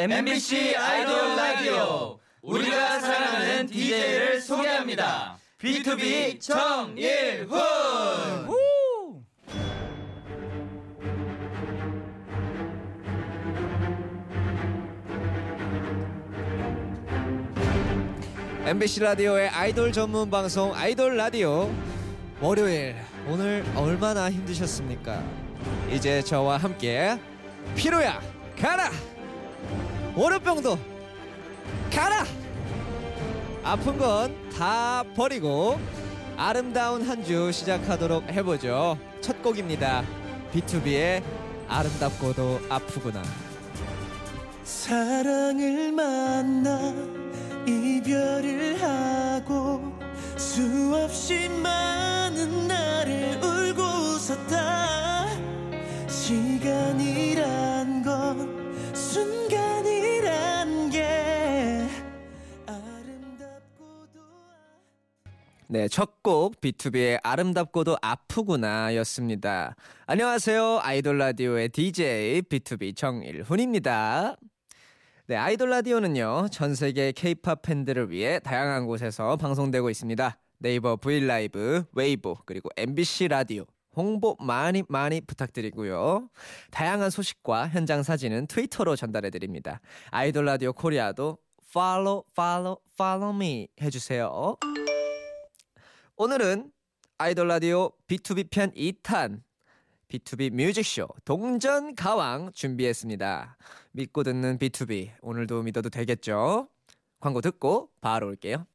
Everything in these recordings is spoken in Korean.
MBC 아이돌 라디오 우리가 사랑하는 DJ를 소개합니다. B2B 정일훈. MBC 라디오의 아이돌 전문 방송 아이돌 라디오 월요일 오늘 얼마나 힘드셨습니까? 이제 저와 함께 피로야 가라 월요병도 가라! 아픈 건 다 버리고 아름다운 한 주 시작하도록 해보죠. 첫 곡입니다. B2B의 아름답고도 아프구나. 사랑을 만나 이별을 하고 수없이 많은 날을 울고 웃었다 시간이란 건 순간 네, 첫 곡 BTOB의 아름답고도 아프구나 였습니다. 안녕하세요. 아이돌 라디오의 DJ BTOB 정일훈입니다. 네, 아이돌 라디오는요. 전 세계 K-팝 팬들을 위해 다양한 곳에서 방송되고 있습니다. 네이버 브이라이브, 웨이보, 그리고 MBC 라디오 홍보 많이 많이 부탁드리고요. 다양한 소식과 현장 사진은 트위터로 전달해 드립니다. 아이돌 라디오 코리아도 follow follow follow me 해 주세요. 오늘은 아이돌 라디오 B2B 편 2탄 B2B 뮤직쇼 동전 가왕 준비했습니다. 믿고 듣는 B2B 오늘도 믿어도 되겠죠? 광고 듣고 바로 올게요.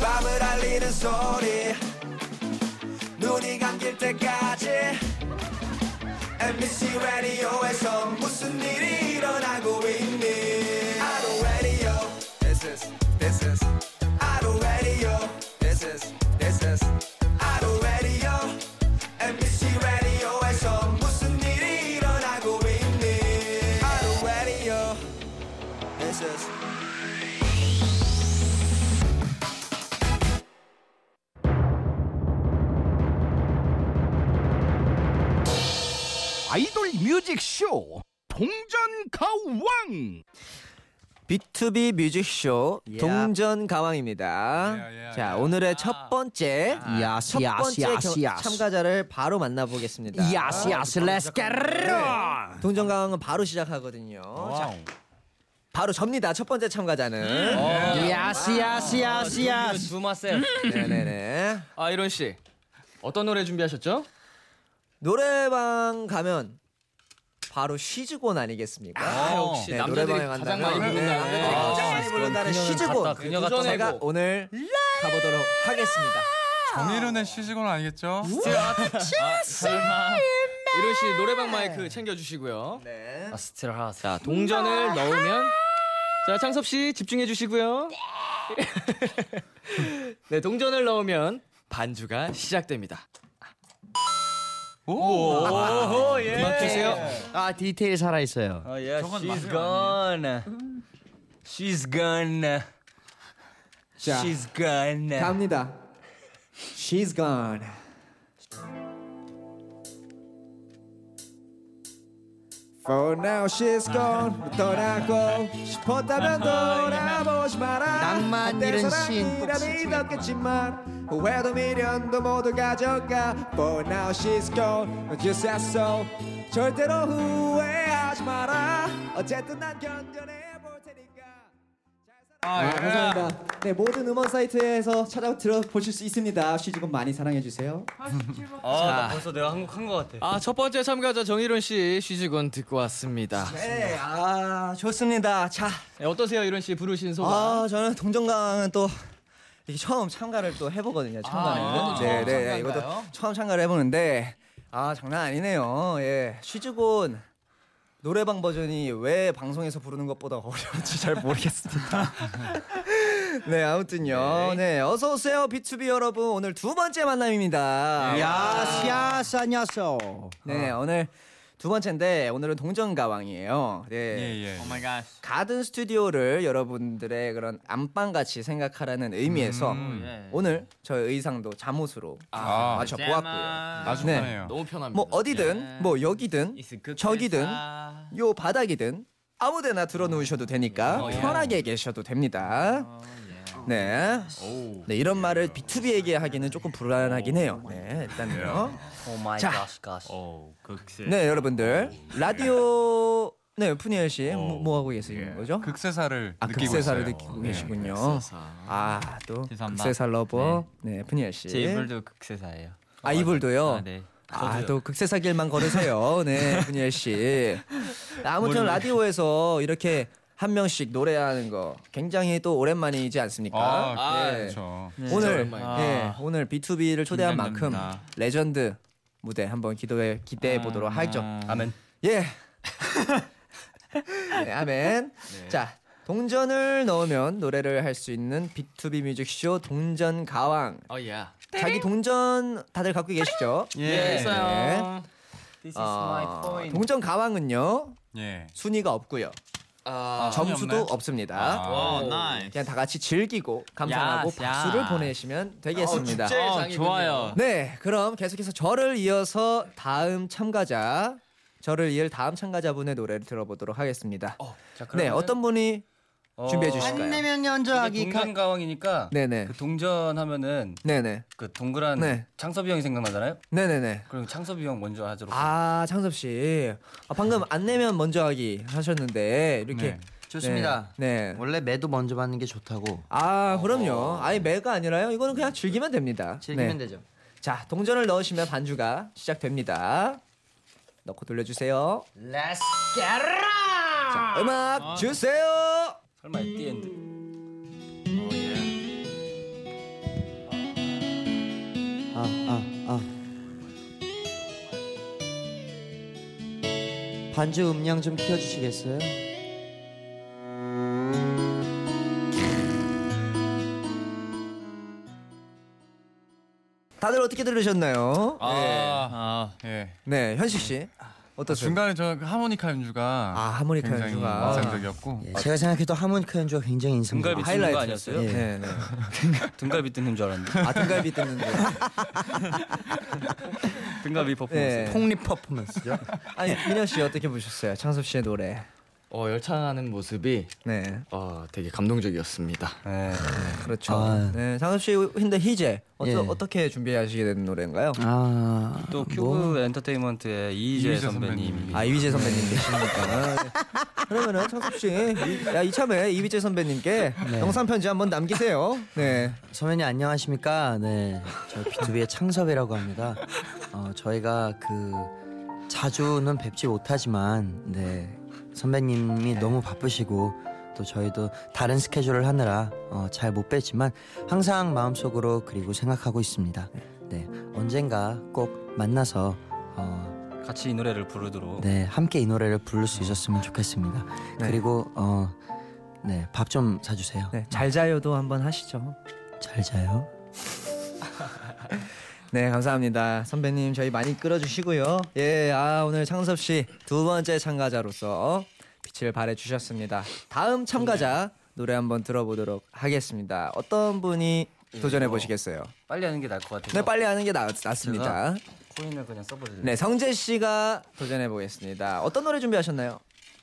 밤을 알리는 소리 눈이 감길 때까지 MBC 라디오에서 B2B 뮤직쇼 야. 동전 가왕입니다. 야, 야, 자 야. 오늘의 첫 번째 야스, 첫 번째 야스, 겨- 야스. 참가자를 바로 만나보겠습니다. 야스 야스 렛츠 겟 동전 가왕은 바로 시작하거든요. 자, 바로 접니다. 첫 번째 참가자는 어. 야스 야스 야스 야스 주마셀. 네네네 아 이론 씨 어떤 노래 준비하셨죠? 노래방 가면 바로 She's Gone 아니겠습니까? 아, 역시 네, 남자들이 노래방에 가장 간다면 많이 부르는 네, 노래. 가장 아, 많이 부른다는 She's Gone 갔다, 그녀가 제가 떠나고. 오늘 가보도록 하겠습니다. 정일훈의 She's Gone 아니겠죠? 아, 설마. 일훈 씨 노래방 마이크 챙겨주시고요. 네. 아, Steelheart. 자 동전을 넣으면 자 창섭 씨 집중해 주시고요. 네 동전을 넣으면 반주가 시작됩니다. 오! 오호 예. 음악 주세요. 아 디테일 살아 있어요 어 예. 저건 She's 맞아요, gone. She's gone. 자, She's gone. 갑니다. She's gone. For now she's gone 떠나고 싶었다면 돌아보지 마라 낭만 한때 잃은 사랑이라 시인. 믿었겠지만 후회도 미련도 모두 가져가 For now she's gone 넌 just as so 절대로 후회하지 마라 어쨌든 난 견뎌내 볼 테니까 아, 예. 감사합니다. 네 모든 음원 사이트에서 찾아 들어보실 수 있습니다. 시즈건 많이 사랑해 주세요. 아, 벌써 내가 한국 한 것 같아. 아, 첫 번째 참가자 정일훈 씨 쉬지곤 듣고 왔습니다. 네, 아 좋습니다. 자, 네, 어떠세요, 이런 씨 부르신 소감? 아 저는 동정강은 또 이게 처음 참가를 또 해보거든요. 참가는. 아, 네, 네, 참가인가요? 이것도 처음 참가를 해보는데 아 장난 아니네요. 예, She's Gone 노래방 버전이 왜 방송에서 부르는 것보다 어려운지 잘 모르겠습니다. 네, 아무튼요. 네, 어서 오세요, B2B 여러분. 오늘 두 번째 만남입니다. Yas yas 안녕하세요 네, 오늘 두 번째인데 오늘은 동전 가왕이에요. 네. 예, 예. Oh my god. 가든 스튜디오를 여러분들의 그런 안방 같이 생각하라는 의미에서 음. 예. 오늘 저의 의상도 잠옷으로 아, 맞춰 보았고요. 아주 네. 편해요. 너무 편합니다. 뭐 어디든 뭐 여기든 저기든 요 바닥이든 아무데나 드러누우셔도 되니까 어, 예. 편하게 계셔도 됩니다. 네. 네, 이런 말을 B2B에게 하기는 조금 불안하긴 해요. 네, 일단요. Oh my 자. 오 극세. 네, 여러분들 라디오 네, 프니엘 씨뭐 하고 계시는 거죠? 극세사를 아, 느끼고 극세사를 있어요. 느끼고 네. 계시군요. 극세사. 아, 또 죄송합니다. 극세사 lover. 네, 프니엘 씨. 제 이불도 극세사예요. 아, 이불도요? 아, 네. 아, 또 극세사 길만 걸으세요. 네, 프니엘 씨. 아무튼 뭘- 라디오에서 이렇게 한 명씩 노래하는 거 굉장히 또 오랜만이지 않습니까? 아, 아, 네. 그렇죠. 오늘 오랜만이다. 예, 오늘 B2B를 초대한 만큼 긴장됩니다. 레전드 무대 한번 기도해 기대해 보도록 하죠. 아멘. 예. 네, 아멘. 자, 동전을 넣으면 노래를 할 수 있는 B2B 뮤직쇼 동전 가왕. 어 예. 자기 동전 다들 갖고 계시죠? 예. 있어요. 네. 어, 동전 가왕은요 예. 순위가 없고요. 아, 점수도 없나요? 없습니다. 아. 와, nice. 그냥 다 같이 즐기고 감상하고 yas, 박수를 야. 보내시면 되겠습니다. 어, 좋아요. 네, 그럼 계속해서 저를 이어서 다음 참가자, 저를 이을 다음 참가자분의 노래를 들어보도록 하겠습니다. 자, 네, 어떤 분이 준비해 주실까요? 안내면 연주하기 가... 동전 가왕이니까 네네, 그 동전 하면은 네네, 그 동그란 네. 창섭이 형이 생각나잖아요. 네네네. 그럼 창섭이 형 먼저 하도록. 아, 창섭 씨, 아, 방금 안 내면 먼저 하기 하셨는데 이렇게 네. 좋습니다. 네. 네. 원래 매도 먼저 받는 게 좋다고 아, 그럼요. 아예 매가 아니라요. 이거는 그냥 즐기면 됩니다. 즐기면 네. 되죠. 자, 동전을 넣으시면 반주가 시작됩니다. 넣고 돌려주세요. Let's get it 자, 음악 주세요. 설마 At the end. 아, 아, 아. 반주 음량 좀 키워주시겠어요? 다들 어떻게 들으셨나요? 아, 네. 아, 예. 네, 현식 씨 어떠세요? 중간에 저그 하모니카 연주가 아, 하모니카 굉장히 연주가. 인상적이었고 예, 제가 생각해도 하모니카 연주가 굉장히. 등갈비 뜯는 거 아니었어요? 예. 네, 네. 등갈비 뜯는 줄 알았는데. 아 등갈비 뜯는데. 등갈비 퍼포먼스. 네. 폭립 퍼포먼스죠. 아니 민혁 씨 어떻게 보셨어요? 창섭 씨의 노래. 어 열창하는 모습이 네, 어 되게 감동적이었습니다. 네. 그렇죠. 아. 네, 창섭 씨 근데 희재 어떠, 예. 어떻게 준비하시게 된 노래인가요? 아, 또 큐브 뭐, 엔터테인먼트의 이휘재 이휘재 선배님. 선배님. 아 이휘재 선배님 계시니까. 네. 그러면은 창섭 씨, 이- 야 이참에 이휘재 선배님께 네. 영상 편지 한번 남기세요. 네. 선배님 안녕하십니까? 네, 저 B2B의 창섭이라고 합니다. 어, 저희가 그 자주는 뵙지 못하지만, 네 선배님이 너무 바쁘시고 또 저희도 다른 스케줄을 하느라 어, 잘못 뵀지만 항상 마음속으로 그리고 생각하고 있습니다. 네, 언젠가 꼭 만나서 어, 같이 이 노래를 부르도록. 네 함께 이 노래를 부를 수 있었으면 좋겠습니다. 네. 그리고 어, 네, 밥 좀 사주세요. 네, 잘 자요도 한번 하시죠. 잘 자요. 네, 감사합니다. 선배님 저희 많이 끌어주시고요. 예, 아 오늘 창섭 씨 두 번째 참가자로서 빛을 발해 주셨습니다. 다음 참가자 노래 한번 들어보도록 하겠습니다. 어떤 분이 도전해 보시겠어요? 빨리 하는 게 나을 것 같아요. 네, 빨리 하는 게 낫, 낫습니다. 코인을 그냥 써버릴래요. 네, 성재 씨가 도전해 보겠습니다. 어떤 노래 준비하셨나요?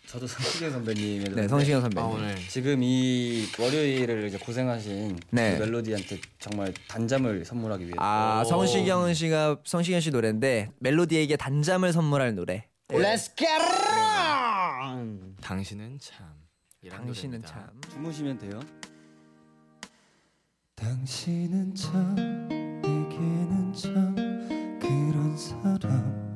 저도 성시경 선배님의 네, 성시경 선배님. 아 오늘 지금 이 월요일을 이제 고생하신 네. 그 멜로디한테 정말 단잠을 선물하기 위해서 아, 성시경 씨가 성시경 씨 노래인데 멜로디에게 단잠을 선물할 노래. Let's get it 당신은 참. 당신은 노래입니다. 참. 주무시면 돼요. 당신은 참 내게는 참 그런 사람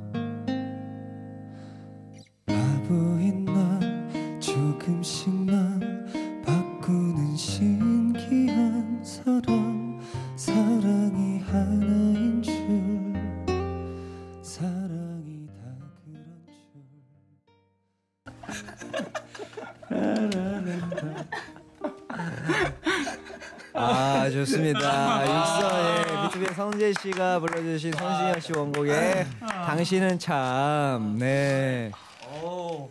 씨가 불러주신 손신영 씨 원곡의 당신은 참. 네.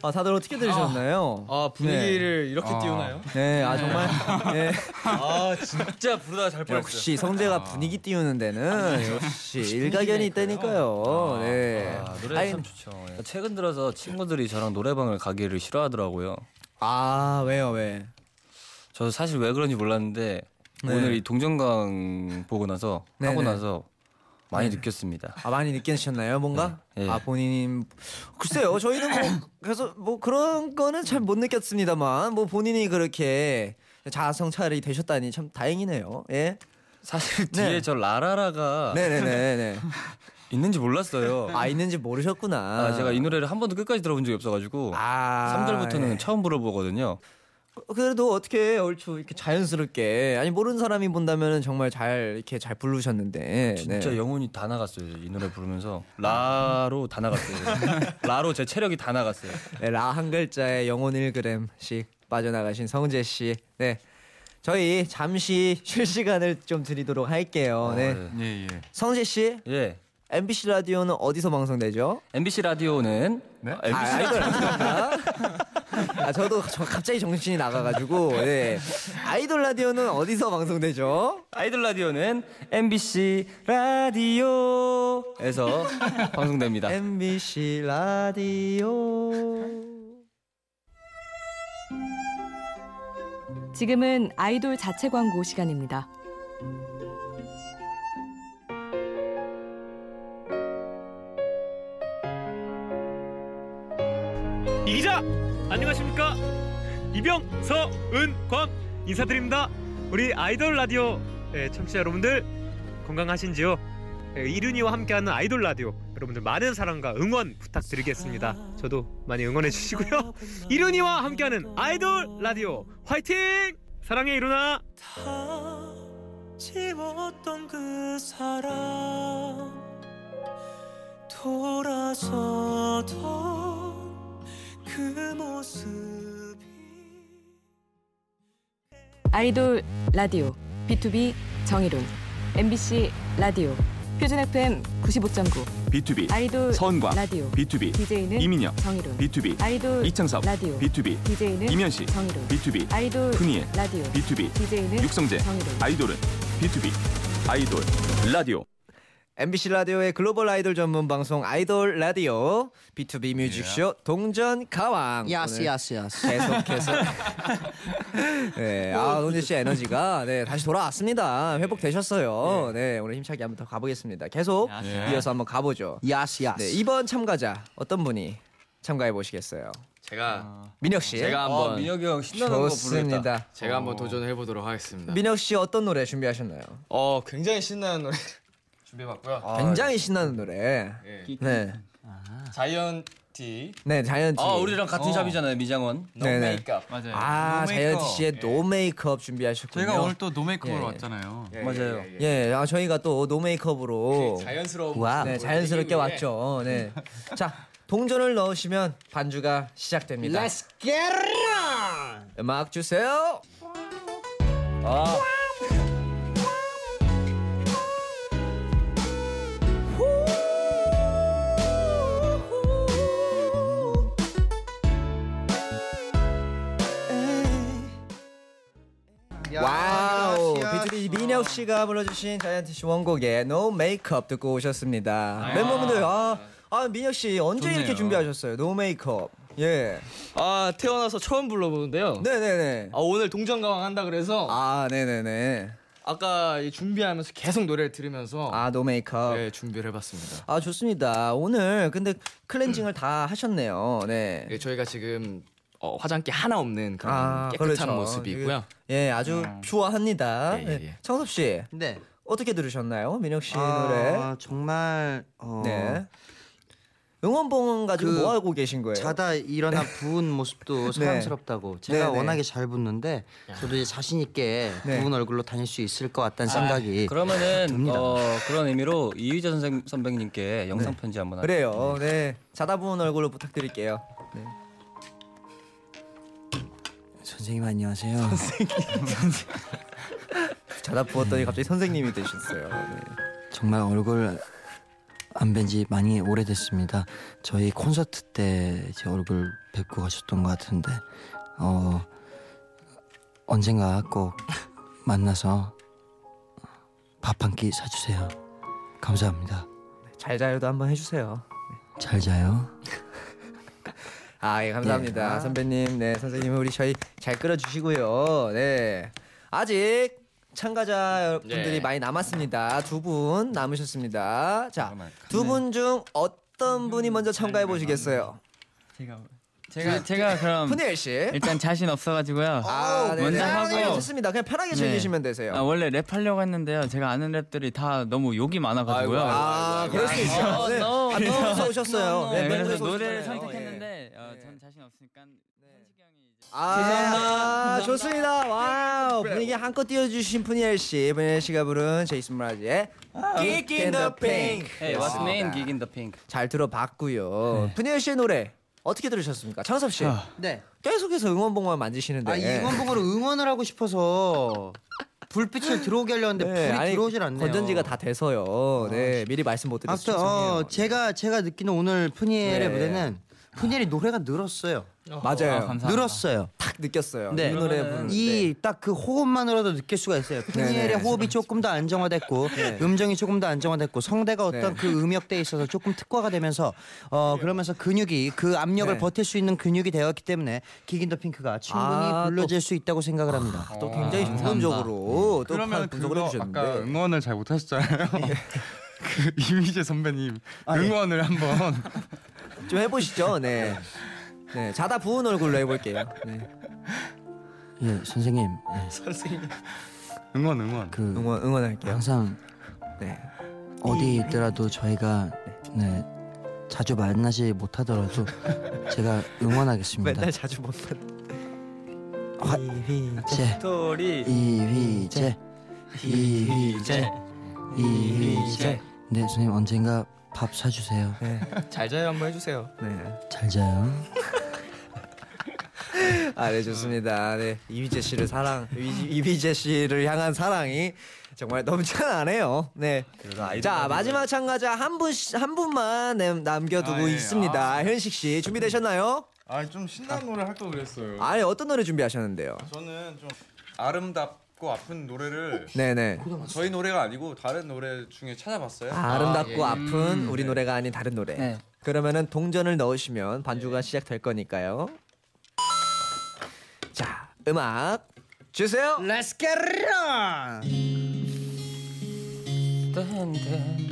아 다들 어떻게 들으셨나요? 아 분위기를 이렇게 아. 띄우나요? 네, 아 정말. 네. 아 진짜 부르다가 잘 뻔했어요. 역시 성재가 분위기 띄우는 데는 역시 일가견이 있다니까요. 네. 아, 노래 참 좋죠. 예. 최근 들어서 친구들이 저랑 노래방을 가기를 싫어하더라고요. 아 왜요 왜? 저도 사실 왜 그런지 몰랐는데 네. 오늘 이 동정강 보고 나서 네네. 하고 나서 많이 느꼈습니다. 아 많이 느끼셨나요 뭔가? 네. 예. 아 본인 글쎄요 저희는 뭐 그래서 뭐 그런 거는 잘 못 느꼈습니다만 뭐 본인이 그렇게 자아성찰이 되셨다니 참 다행이네요. 예. 사실 네. 뒤에 저 라라라가 네네네네. 있는지 몰랐어요. 아 있는지 모르셨구나. 아, 제가 이 노래를 한 번도 끝까지 들어본 적이 없어가지고 아 3절부터는 예. 처음 불러보거든요. 그래도 어떻게 얼추 이렇게 자연스럽게 아니 모르는 사람이 본다면은 정말 잘 이렇게 잘 부르셨는데 진짜 네. 영혼이 다 나갔어요. 이 노래 부르면서 라로 다 나갔어요. 라로 제 체력이 다 나갔어요. 네, 라한 글자에 영혼 1g씩 빠져나가신 성재 씨. 네. 저희 잠시 쉴 시간을 좀 드리도록 할게요. 네. 어, 예, 예. 성재 씨, 예. MBC 라디오는 어디서 방송되죠? MBC 라디오는 네? 아, 아, 아이돌 라디오인가? 아, 저도 저 갑자기 정신이 나가가지고 네. 아이돌 라디오는 어디서 방송되죠? 아이돌 라디오는 MBC 라디오에서 방송됩니다. MBC 라디오. 지금은 아이돌 자체 광고 시간입니다. 이 기자! 안녕하십니까? 이병 서 은 광 인사드립니다. 우리 아이돌 라디오 예, 청취자 여러분들 건강하신지요? 예, 이륜이와 함께하는 아이돌 라디오 여러분들 많은 사랑과 응원 부탁드리겠습니다. 저도 많이 응원해 주시고요. 이륜이와 함께하는 아이돌 라디오 화이팅! 사랑해 이륜아! 지웠던 그 사람 돌아서던 그 모습이 아이돌 라디오 B2B 정의론 MBC 라디오 표준 FM 95.9 B2B 아이돌 선광 라디오 B2B DJ는 이민혁 정의론 B2B 아이돌 이창섭 라디오 B2B DJ는 이면식 정의론 B2B 아이돌 훈이엘 라디오 B2B DJ는 육성재 정의론 아이돌은 B2B 아이돌 라디오 MBC 라디오의 글로벌 아이돌 전문 방송 아이돌 라디오 B2B 뮤직쇼 동전 가왕 야스 야스 야스. 계속해서 네, 아 오늘 씨 에너지가 네 다시 돌아왔습니다. 회복되셨어요. 네, 오늘 힘차게 한번 더 가보겠습니다. 계속 이어서 한번 가보죠. 야스 야스. 네, 이번 참가자 어떤 분이 참가해 보시겠어요? 제가 민혁 씨. 제가 한번 아, 민혁이 형 신나는 거 부르겠다. 좋습니다. 제가 한번 도전해 보도록 하겠습니다. 민혁 씨 어떤 노래 준비하셨나요? 어 굉장히 신나는 노래 준비해봤고요. 굉장히 신나는 노래. 예. 네, 자이언티 네 자이언티. 아 우리랑 같은 샵이잖아요 미장원. No 네네. 메이크업. 맞아요. 아 No 자이언티 메이크업. 씨의 No makeup 준비하셨군요. 저희가 오늘 또 no makeup으로 예. 왔잖아요. 예, 맞아요. 예, 예. 예, 아, 저희가 또 no makeup으로 자연스러운 wow. 네, 자연스럽게 왔죠. 네. 자, 동전을 넣으시면 반주가 시작됩니다. Let's get it on. 음악 주세요. 아 비투비 민혁 씨가 불러주신 자이언티 씨 원곡의 No Makeup 듣고 오셨습니다. 멤버분들 아, 아 민혁 씨 언제 이렇게 좋네요. 준비하셨어요? No Makeup. 예. 아 태어나서 처음 불러보는데요. 네네네. 아 오늘 동전가왕 한다 그래서 아 네네네. 아까 이 준비하면서 계속 노래를 들으면서 아 Makeup. 네, 준비를 해봤습니다. 아 좋습니다. 오늘 근데 클렌징을 다 하셨네요. 네. 네, 저희가 지금 어, 화장기 하나 없는 그런 아, 깨끗한 그렇죠. 모습이고요. 예, 아주 좋아합니다. 예, 예, 네. 예. 청섭 씨 네. 어떻게 들으셨나요, 민혁 씨 아, 노래? 정말 어, 네. 응원봉 가지고 그 뭐 하고 계신 거예요? 자다 일어나 부은 모습도 사랑스럽다고 제가 네, 네. 워낙에 잘 붓는데 저도 이제 자신 있게 네. 부은 얼굴로 다닐 수 있을 것 같다는 아, 생각이 그러면은 듭니다. 어, 그런 의미로 이휘재 선생 선배님께 영상 편지 한번 할게요. 그래요. 네. 자다 부은 얼굴로 부탁드릴게요. 선생님 안녕하세요. 자다 부었더니 갑자기 선생님이 되셨어요. 네. 정말 얼굴 안 뵌 지 많이 오래됐습니다. 저희 콘서트 때제 얼굴 뵙고 가셨던 것 같은데 어 언젠가 꼭 만나서 밥 한 끼 사주세요. 감사합니다. 잘 자요도 한번 해주세요. 잘 자요. 아, 예, 감사합니다. 네. 아. 선배님, 네, 선생님, 우리 저희 잘 끌어주시고요. 네. 아직 참가자 분들이 네. 많이 남았습니다. 두 분 남으셨습니다. 자. 두 분 중 어떤 분이 먼저 참가해 보시겠어요? 제가 제가 제가 그럼 푸니엘 씨. 일단 자신 없어가지고요. 아, 네, 먼저 네. 하고 네, 좋습니다. 그냥 편하게 즐기시면 되세요. 아, 원래 랩 하려고 했는데요. 제가 아는 랩들이 다 너무 욕이 많아가지고요. 아이고, 아, 그럴 수 있죠. 네. 아, 너무 오셨어요. 네, 네, 그래서 노래를 네. 전 자신 없으니까 현식이 형이 이제 아, 좋습니다. Wow. 분위기 한껏 띄워주신 프니엘 씨. 프니엘 씨가 부른 제이슨 므라즈의 Geek in the Pink. Hey, what's name? Geek in the Pink. 잘 들어봤고요. 프니엘 씨의 노래 어떻게 들으셨습니까? 창섭 씨. 네. 계속해서 응원봉만 만지시는데. 아 이 응원봉으로 응원을 하고 싶어서 불빛을 들어오게 하려는데 네, 불이 아니, 들어오질 않네요. 건전지가 다 돼서요. 네, 미리 말씀 못 아무튼 죄송해요. 어, 제가 제가 느끼는 오늘 푸니엘의 네. 무대는 푸니엘이 노래가 늘었어요. 맞아요. 아, 감사합니다. 늘었어요. 딱 느꼈어요. 네. 이 노래 부르는데. 이딱 그 호흡만으로도 느낄 수가 있어요. 푸니엘의 네네. 호흡이 조금 더 안정화됐고 네. 음정이 조금 더 안정화됐고 성대가 어떤 네. 그 음역대에 있어서 조금 특화가 되면서 어 그러면서 근육이 그 압력을 네. 버틸 수 있는 근육이 되었기 때문에 기긴더 핑크가 충분히 아, 불러질 수 있다고 생각을 합니다. 또 굉장히 감사합니다. 전문적으로 또 그러면 분석을 해주셨는데. 아까 응원을 잘 못하셨잖아요. 그 이미재 선배님 응원을 한번 좀 해보시죠. 네. 네, 자다 부은 얼굴로 해볼게요. 네. 예 선생님 예, 응원 응원. 그 응원 응원할게요. 항상 네. 어디 있더라도 저희가 네 자주 만나지 못하더라도 제가 응원하겠습니다. 맨날 자주 못 만. 이휘재 스토리 이휘재 이휘재 이휘재 네 선생님 언젠가 밥 사주세요. 잘 자요 한번 해주세요. 네. 잘 자요. 아, 네 좋습니다. 네 이휘재 씨를 사랑 이- 이휘재 씨를 향한 사랑이 정말 넘쳐나네요. 네. 자 마지막 참가자 한 분 한 분만 남- 남겨두고 아, 예. 있습니다. 아. 현식 씨 준비되셨나요? 아좀 신나는 노래 할걸 그랬어요. 아니 어떤 노래 준비하셨는데요? 저는 좀 아름답 고 아픈 노래를 네네. 저희 노래가 아니고 다른 노래 중에 찾아봤어요. 아, 아름답고 예. 아픈 우리 네. 노래가 아닌 다른 노래. 네. 그러면은 동전을 넣으시면 반주가 시작될 거니까요. 자, 음악 주세요. Let's get it on.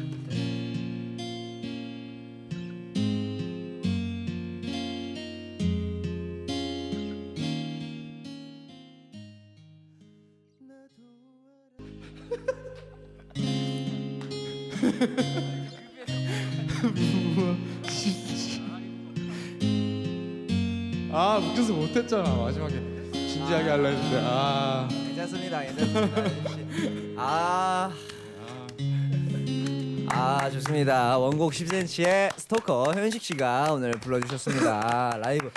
아 웃겨서 못했잖아 마지막에 진지하게 하려 했는데 아 괜찮습니다. 괜찮습니다. 아. 아 좋습니다. 원곡 10cm의 스토커 현식 씨가 오늘 불러주셨습니다. 라이브.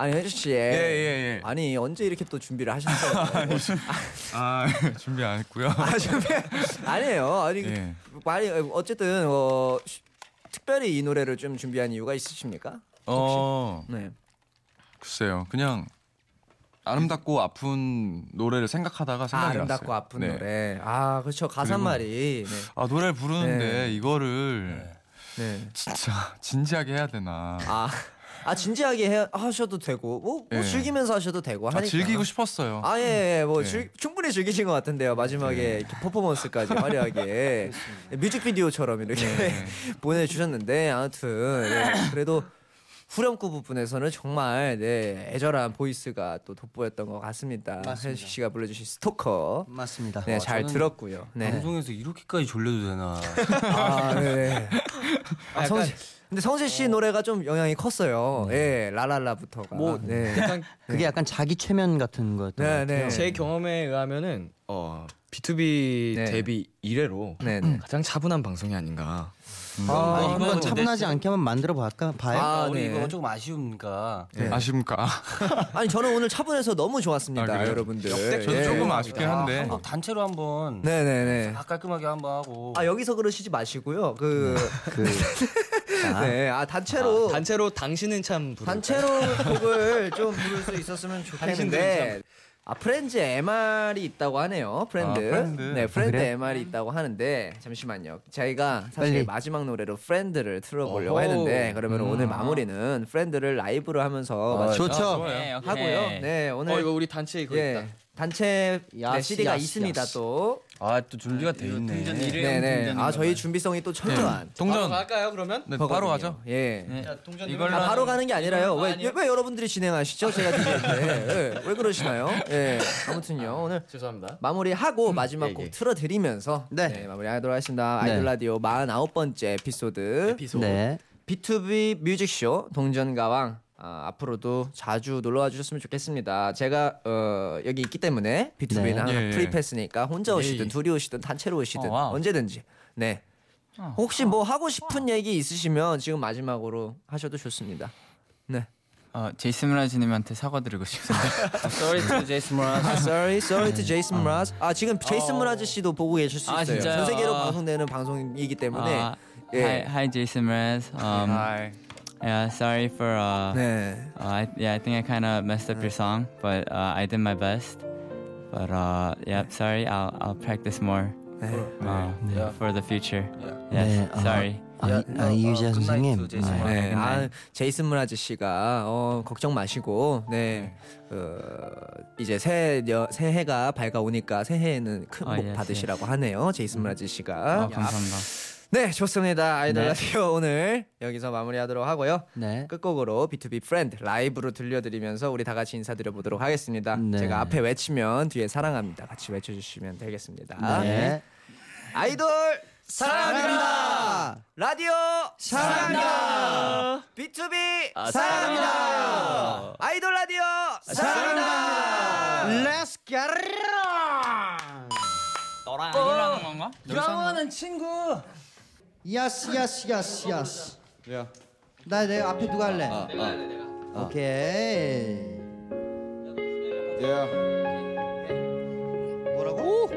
아니 현식 씨. 예 예 예. 아니 언제 이렇게 또 준비를 하셨어요? 아 준비 안 했고요. 아 준비 아니에요. 아니 예. 많이 어쨌든 어, 쉬- 특별히 이 노래를 좀 준비한 이유가 있으십니까? 어 네. 글쎄요 그냥 아름답고 아픈 노래를 생각하다가 아, 생각이 아름답고 났어요. 아픈 네. 노래. 아 그렇죠. 가사 그리고- 말이. 네. 아 노래를 부르는데 네. 이거를 네. 진짜 진지하게 해야 되나? 아, 아 진지하게 해, 하셔도 되고 뭐, 뭐 예. 즐기면서 하셔도 되고 아, 하니까. 즐기고 싶었어요. 아, 예, 예. 뭐 네. 즐- 충분히 즐기신 것 같은데요. 마지막에 이렇게 퍼포먼스까지 화려하게 뮤직비디오처럼 이렇게 네. 보내주셨는데 아무튼 네, 그래도 후렴구 부분에서는 정말 네, 애절한 voice가 또 돋보였던 것 같습니다. 현식 씨가 불러주신 스토커. 맞습니다. 네, 잘 저는 들었고요. 네. 방송에서 이렇게까지 졸려도 되나? 아, 네. 아, 성, 근데 성재 씨 노래가 좀 영향이 컸어요. 예, 라랄라부터가. 뭐, 네. 약간 그게 약간 자기 최면 같은 거였던 것 네, 같아요. 네. 제 경험에 의하면은 어 B2B 네. 데뷔 이래로 네, 네. 가장 차분한 방송이 아닌가. 아, 아, 한번 이건 차분하지 않게 한번 만들어 볼까 봐요. 아, 우리 네. 이거 조금 아쉬우니까 아쉽니까? 아니 저는 오늘 차분해서 너무 좋았습니다, 아, 그래요? 여러분들. 저도 예. 조금 아쉽긴 한데. 한번 단체로 한번 네네네. 다 깔끔하게 한번 하고 아 여기서 그러시지 마시고요. 그 그 자, 네, 아 단체로 단체로 당신은 참 부를까요? 단체로 곡을 좀 부를 수 있었으면 좋겠는데. 아 Friends MR이 있다고 하네요. Friend. 아, Friend. 네, Friend 그래? MR이 있다고 하는데 잠시만요. 저희가 사실 빨리. 마지막 노래로 Friend를 틀어 보려고 어허. 했는데 그러면 오늘 마무리는 Friend를 라이브로 하면서 아, 마치- 좋죠. 네. 하고요. 네, 오늘 어 이거 우리 단체 이거 예 있다. 단체 네, CD가 yas, 있습니다. 또. 아 또 준비가 돼 있네. 네네. 아 저희 준비성이 또 철저한. 바로 동전. 갈까요 그러면? 네, 바로 가죠. 예. 네. 동전 이걸로 아, 바로 가는 게 아니라요. 왜, 아니요? 왜 여러분들이 진행하시죠? 제가 DJ인데. 예, 왜 그러시나요? 예. 아무튼요. 오늘 죄송합니다. 마무리하고 마지막 예, 곡 예. 틀어드리면서 네. 네. 마무리하도록 하겠습니다. 아이돌 네. 라디오 49번째 에피소드 에피소드. 네. B2B 뮤직쇼 동전가왕 아, 앞으로도 자주 놀러와 주셨으면 좋겠습니다. 제가 어, 여기 있기 때문에 B2B는 네. 항상 예, 예. 프리패스니까 혼자 오시든 예. 둘이 오시든 단체로 오시든 어. 언제든지 네. 혹시 뭐 하고 싶은 얘기 있으시면 지금 마지막으로 하셔도 좋습니다. 네. 어, 제이슨 브라즈님한테 사과드리고 싶습니다. Sorry to Jason Mraz. 아, sorry, sorry to Jason Mraz. 아 지금 제이슨 무라즈 씨도 보고 계실 수 아, 있어요. 진짜요? 전 세계로 아. 방송되는 방송이기 때문에. 아, 예. Hi, hi, Jason Mraz. Um, Hi. Yeah, sorry for uh, 네. uh, I, yeah, I think I kind of messed up your song, but uh, I did my best. But uh, yeah, sorry. I'll I'll practice more 네. uh, Yeah. for the future. Yeah. Yes, 네, 어, sorry. 아, 야, 아, 어, 이유자 어, 선생님. 제이슨 네. 네, 네. 아 제이슨 무라즈 씨가 어, 걱정 마시고 네, 어, 이제 새 여, 새해가 밝아오니까 새해에는 큰 아, 복 yes, 받으시라고 하네요, 제이슨 무라즈 아, 씨가. 감사합니다. 네, 좋습니다. 아이돌 네. 라디오 오늘 여기서 마무리하도록 하고요. 네. 끝곡으로 B2B Friend 라이브로 들려드리면서 우리 다 같이 인사드려 보도록 하겠습니다. 네. 제가 앞에 외치면 뒤에 사랑합니다. 같이 외쳐 주시면 되겠습니다. 네. 아이돌 사랑합니다. 라디오 사랑합니다. B2B 사랑합니다. 아이돌 라디오 사랑합니다. Let's get it on. 너랑 아니라는 건가? 영원한 친구. 야스 야스 야스 야스 야. 나내 앞에 누가 할래? 아, 아, 내가 할래 내가. 오케이. 야. 뭐라고? 오!